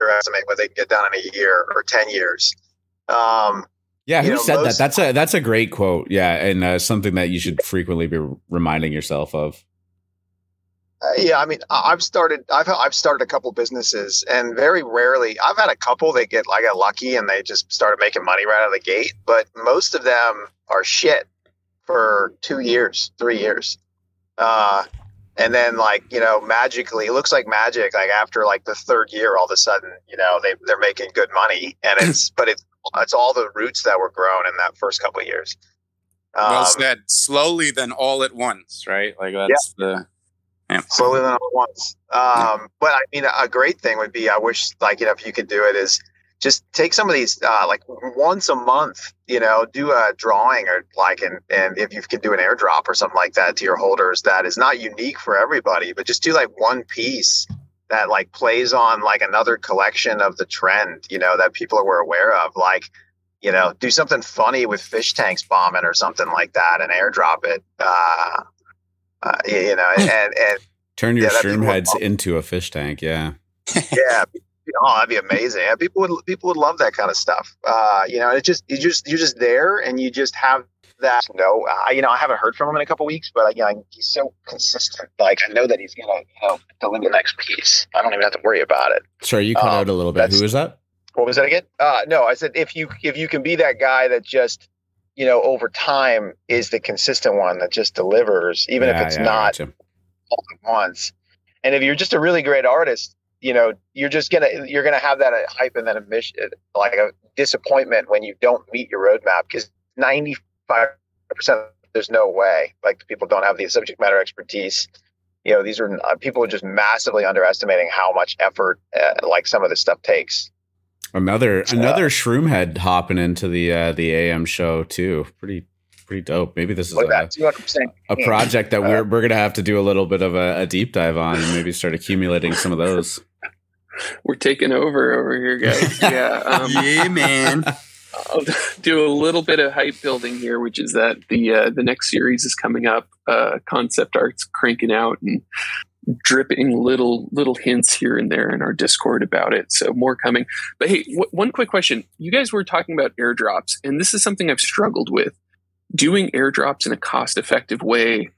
underestimate what they can get done in a year or 10 years. Um, yeah, who know, said that? That's a that's a great quote. Yeah, and uh, something that you should frequently be reminding yourself of. Uh, yeah, I mean, I've started. I've I've started a couple businesses, and very rarely I've had a couple that get I got lucky and they just started making money right out of the gate. But most of them are shit for two years, three years. Uh, and then like, you know, magically, it looks like magic. Like after like the third year, all of a sudden, you know, they, they're making good money and it's, but it's, it's all the roots that were grown in that first couple of years. Um, well said. Slowly, then all at once, right? Like that's yeah. the yeah. slowly then all at once. Um, yeah. But I mean, a great thing would be, I wish, like you know, if you could do it, is just take some of these uh, like once a month you know do a drawing or like and and if you could do an airdrop or something like that to your holders that is not unique for everybody but just do like one piece that like plays on like another collection of the trend you know that people are aware of like you know do something funny with fish tanks bombing or something like that and airdrop it uh, uh you know and and turn your yeah, shroom heads into a fish tank yeah yeah oh, that'd be amazing. Yeah, people would people would love that kind of stuff. Uh, you know, it just you just you're just there, and you just have that. You know, uh, you know, I haven't heard from him in a couple weeks, but you know, he's so consistent. Like I know that he's gonna you know deliver the next piece. I don't even have to worry about it. Sorry, you cut um, out a little bit. Who is that? What was that again? Uh, no, I said if you if you can be that guy that just you know over time is the consistent one that just delivers, even yeah, if it's yeah, not all at once. And if you're just a really great artist, you know you're just gonna you're gonna have that hype and then a mission like a disappointment when you don't meet your roadmap because 95 percent there's no way. Like people don't have the subject matter expertise. You know these are uh, people are just massively underestimating how much effort uh, like some of this stuff takes another another shroom head hopping into the uh the am show too pretty pretty dope. Maybe this is a, a, project that we're we're gonna have to do a little bit of a, a, deep dive on and maybe start accumulating some of those. We're taking over over here, guys. Yeah, um, yeah, man. I'll do a little bit of hype building here, which is that the uh, the next series is coming up. Uh, concept art's cranking out and dripping little little hints here and there in our Discord about it. So more coming. But hey, w- one quick question: You guys were talking about airdrops, and this is something I've struggled with. Doing airdrops in a cost effective way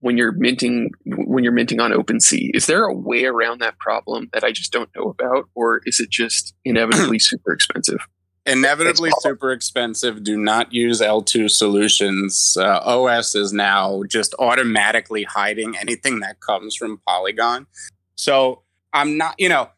when you're minting when you're minting on OpenSea. Is there a way around that problem that I just don't know about, or is it just inevitably super expensive? Inevitably super expensive. Do not use L2 solutions. Uh, OS is now just automatically hiding anything that comes from Polygon. So I'm not, you know,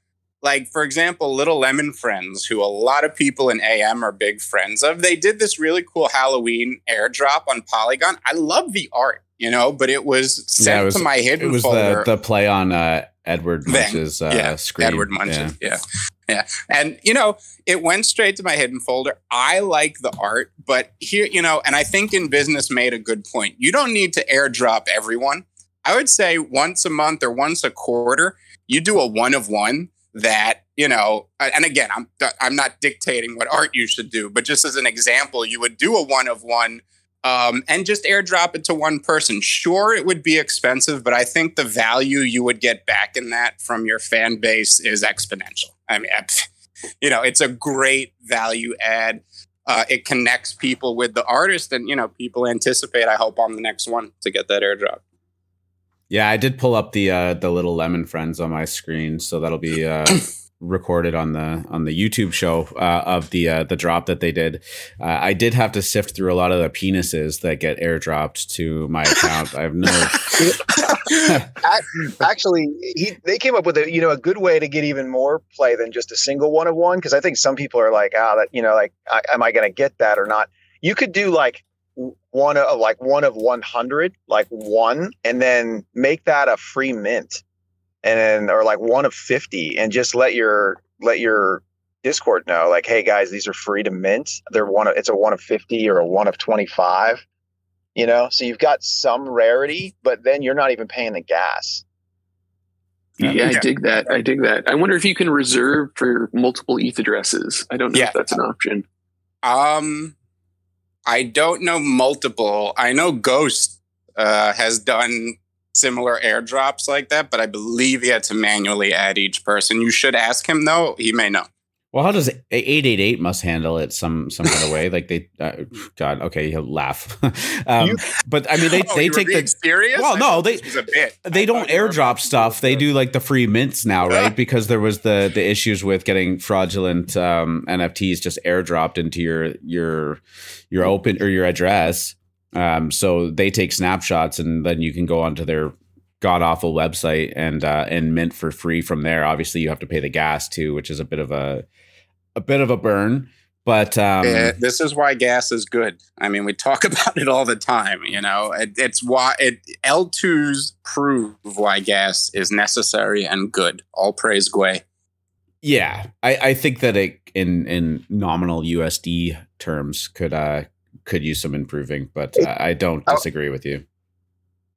like for example, Little Lemon Friends, who a lot of people in AM are big friends of, they did this really cool Halloween airdrop on Polygon. I love the art, you know, but it was sent yeah, it was, to my hidden It was folder. The, the play on uh, Edward Munch's uh, yeah, Scream. Edward Munch's, yeah. yeah. Yeah. And, you know, it went straight to my hidden folder. I like the art, but here, you know, and I think in business made a good point. You don't need to airdrop everyone. I would say once a month or once a quarter, you do a one of one that, you know, and again, I'm I'm not dictating what art you should do, but just as an example, you would do a one of one um, and just airdrop it to one person. Sure, it would be expensive, but I think the value you would get back in that from your fan base is exponential. I mean, you know, it's a great value add. Uh, it connects people with the artist, and you know, people anticipate. I hope on the next one to get that airdrop. Yeah, I did pull up the uh, the little lemon friends on my screen, so that'll be uh, recorded on the on the YouTube show uh, of the uh, the drop that they did. Uh, I did have to sift through a lot of the penises that get airdropped to my account. I have no. Actually, he they came up with a you know a good way to get even more play than just a single one of one because I think some people are like ah oh, that you know like I, am I going to get that or not? You could do like one of like one of 100 like one and then make that a free mint and then or like one of 50 and just let your let your discord know like hey guys these are free to mint they're one of it's a one of 50 or a one of 25 you know so you've got some rarity but then you're not even paying the gas yeah, yeah, I dig that. I dig that. I wonder if you can reserve for multiple ETH addresses. I don't know yeah. if that's an option. Um, I don't know multiple. I know Ghost uh, has done similar airdrops like that, but I believe he had to manually add each person. You should ask him though; he may know. Well, how does eight eight eight must handle it some some kind of way? Like they, uh, God, okay, he'll laugh. um, you, but I mean, they oh, they take the serious. Well, no, they they don't airdrop stuff. They do like the free mints now, right? because there was the the issues with getting fraudulent um, NFTs just airdropped into your your your open or your address. Um, so they take snapshots and then you can go onto their god awful website and uh, and mint for free from there. Obviously, you have to pay the gas too, which is a bit of a a bit of a burn. But um, uh, this is why gas is good. I mean, we talk about it all the time. You know, it, it's why it, L2s prove why gas is necessary and good. All praise Gwei. Yeah, I, I think that it in in nominal USD terms could uh could use some improving, but uh, I don't disagree with you.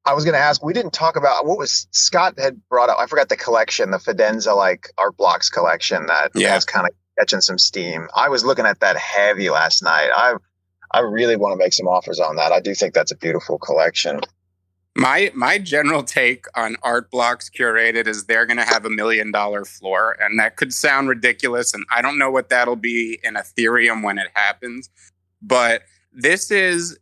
I was going to ask. We didn't talk about what was Scott had brought up. I forgot the collection, the Fidenza like art blocks collection that yeah. has kind of catching some steam. I was looking at that heavy last night. I I really want to make some offers on that. I do think that's a beautiful collection. My my general take on art blocks curated is they're going to have a million dollar floor, and that could sound ridiculous. And I don't know what that'll be in Ethereum when it happens, but this is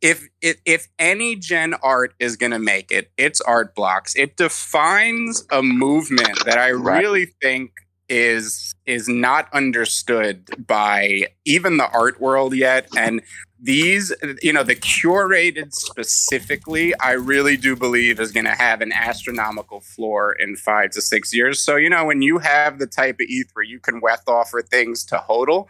if if, if any gen art is going to make it, it's art blocks. It defines a movement that I right. really think is is not understood by even the art world yet and these you know the curated specifically i really do believe is going to have an astronomical floor in five to six years so you know when you have the type of eth where you can weth offer things to hodl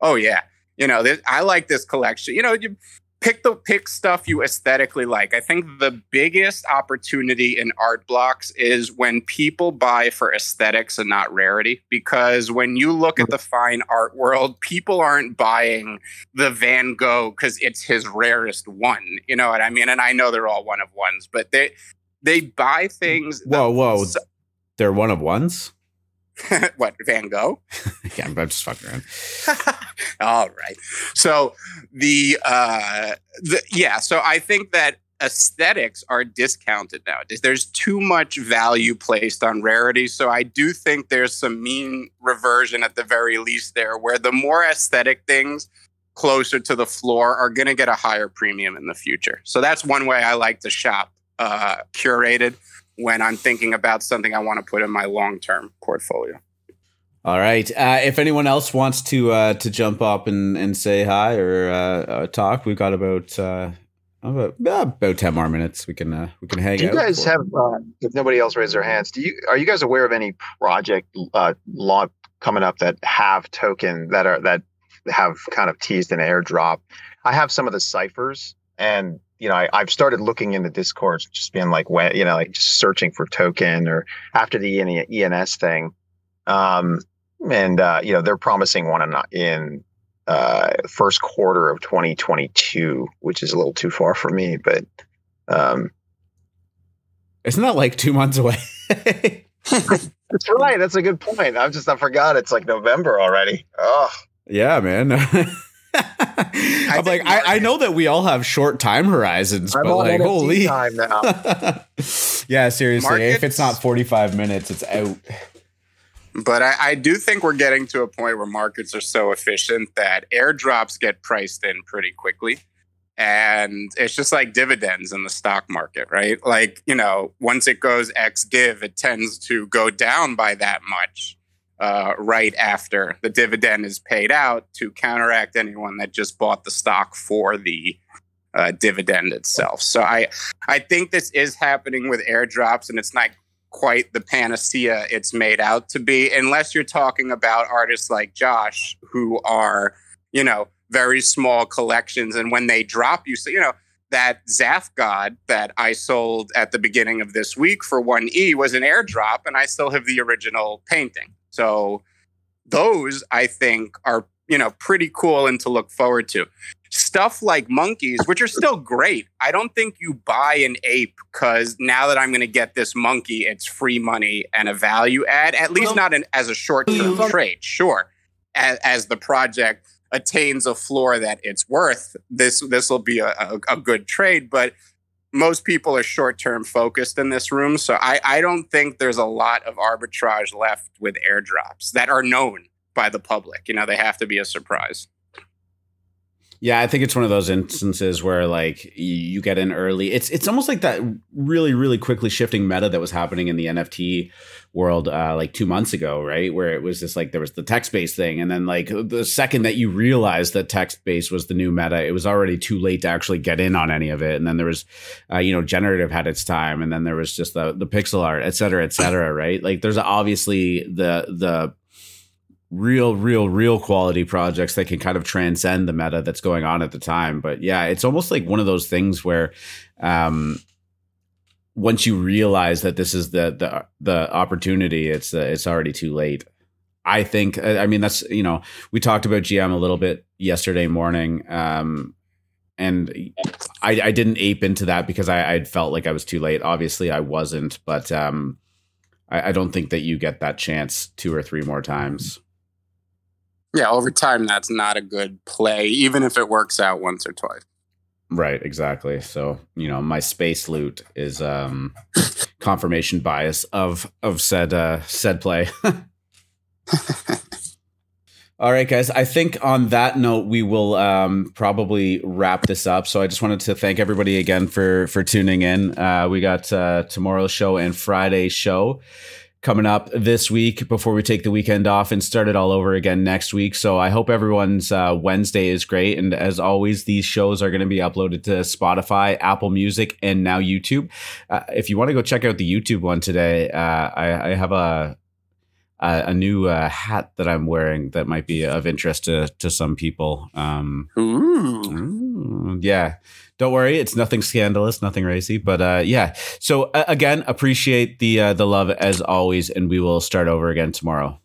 oh yeah you know this, i like this collection you know you pick the pick stuff you aesthetically like. I think the biggest opportunity in art blocks is when people buy for aesthetics and not rarity. Because when you look at the fine art world, people aren't buying the Van Gogh because it's his rarest one. You know what I mean? And I know they're all one of ones, but they they buy things. Whoa, whoa! So, they're one of ones. what Van Gogh? yeah, I'm just fucking around. All right. So the uh the yeah, so I think that aesthetics are discounted nowadays. There's too much value placed on rarity. So I do think there's some mean reversion at the very least there, where the more aesthetic things closer to the floor are going to get a higher premium in the future. So that's one way I like to shop uh, curated when I'm thinking about something I want to put in my long term portfolio. All right. Uh, if anyone else wants to uh, to jump up and, and say hi or uh, uh talk, we've got about uh, about about ten more minutes. We can uh, we can hang. Out. Do you guys have? if nobody else raises their hands, do you are you guys aware of any project law coming up that have token that are that have kind of teased an airdrop? I have some of the ciphers and you know, I, have started looking into Discord, just being like, you know, like just searching for token or after the ENS thing. Um, and, uh, you know, they're promising one in, in uh, first quarter of 2022, which is a little too far for me, but. Um, Isn't that like two months away? That's right. That's a good point. I've just, I forgot it's like November already. Oh. Yeah, man. I'm like, I, I, know that we all have short time horizons, I'm but like, holy time now. yeah, seriously, Markets, if it's not 45 minutes, it's out. But I, I, do think we're getting to a point where markets are so efficient that airdrops get priced in pretty quickly. And it's just like dividends in the stock market, right? Like, you know, once it goes X div, it tends to go down by that much uh, right after the dividend is paid out to counteract anyone that just bought the stock for the uh, dividend itself. So I I think this is happening with airdrops, and it's not quite the panacea it's made out to be, unless you're talking about artists like Josh who are you know very small collections, and when they drop, you say you know that Zaf God that I sold at the beginning of this week for 1E was an airdrop, and I still have the original painting. So those I think are, you know, pretty cool and to look forward to. Stuff like monkeys, which are still great. I don't think you buy an ape because now that I'm going to get this monkey, it's free money and a value add, at least not an, as a short term trade. Sure. As, as, the project attains a floor that it's worth, this this will be a, a, a good trade. But most people are short term focused in this room. So I, I don't think there's a lot of arbitrage left with airdrops that are known by the public. You know, they have to be a surprise. Yeah, I think it's one of those instances where like you get in early. It's it's almost like that really really quickly shifting meta that was happening in the NFT world uh, like two months ago, right? Where it was just like there was the text based thing, and then like the second that you realized that text based was the new meta, it was already too late to actually get in on any of it. And then there was, uh, you know, generative had its time, and then there was just the the pixel art, et cetera, et cetera, right? Like there's obviously the the real, real, real quality projects that can kind of transcend the meta that's going on at the time. But yeah, it's almost like one of those things where um, once you realize that this is the the the opportunity, it's uh, it's already too late. I think. I mean, that's you know, we talked about GM a little bit yesterday morning. Um, and I, I didn't ape into that because I, I felt like I was too late. Obviously, I wasn't, but um, I, I don't think that you get that chance two or three more times. Yeah, over time, that's not a good play, even if it works out once or twice. Right, exactly. So, you know, my space loot is um confirmation bias of of said uh said play. All right, guys. I think on that note, we will um, probably wrap this up. So I just wanted to thank everybody again for for tuning in. Uh, we got uh, tomorrow's show and Friday's show coming up this week before we take the weekend off and start it all over again next week. So I hope everyone's uh, Wednesday is great. And as always, these shows are going to be uploaded to Spotify, Apple Music, and now YouTube. Uh, if you want to go check out the YouTube one today, uh, I, I, have a a, a new uh, hat that I'm wearing that might be of interest to to some people. Um, ooh. ooh, yeah don't worry, it's nothing scandalous, nothing racy. But uh, yeah. So uh, again, appreciate the uh, the love as always, and we will start over again tomorrow.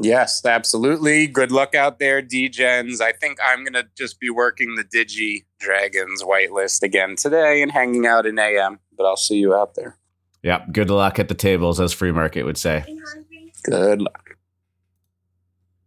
Yes, absolutely. Good luck out there, DGens. I think I'm gonna just be working the Digi Dragons whitelist again today and hanging out in AM. But I'll see you out there. Yep. Good luck at the tables, as free market would say. Good luck.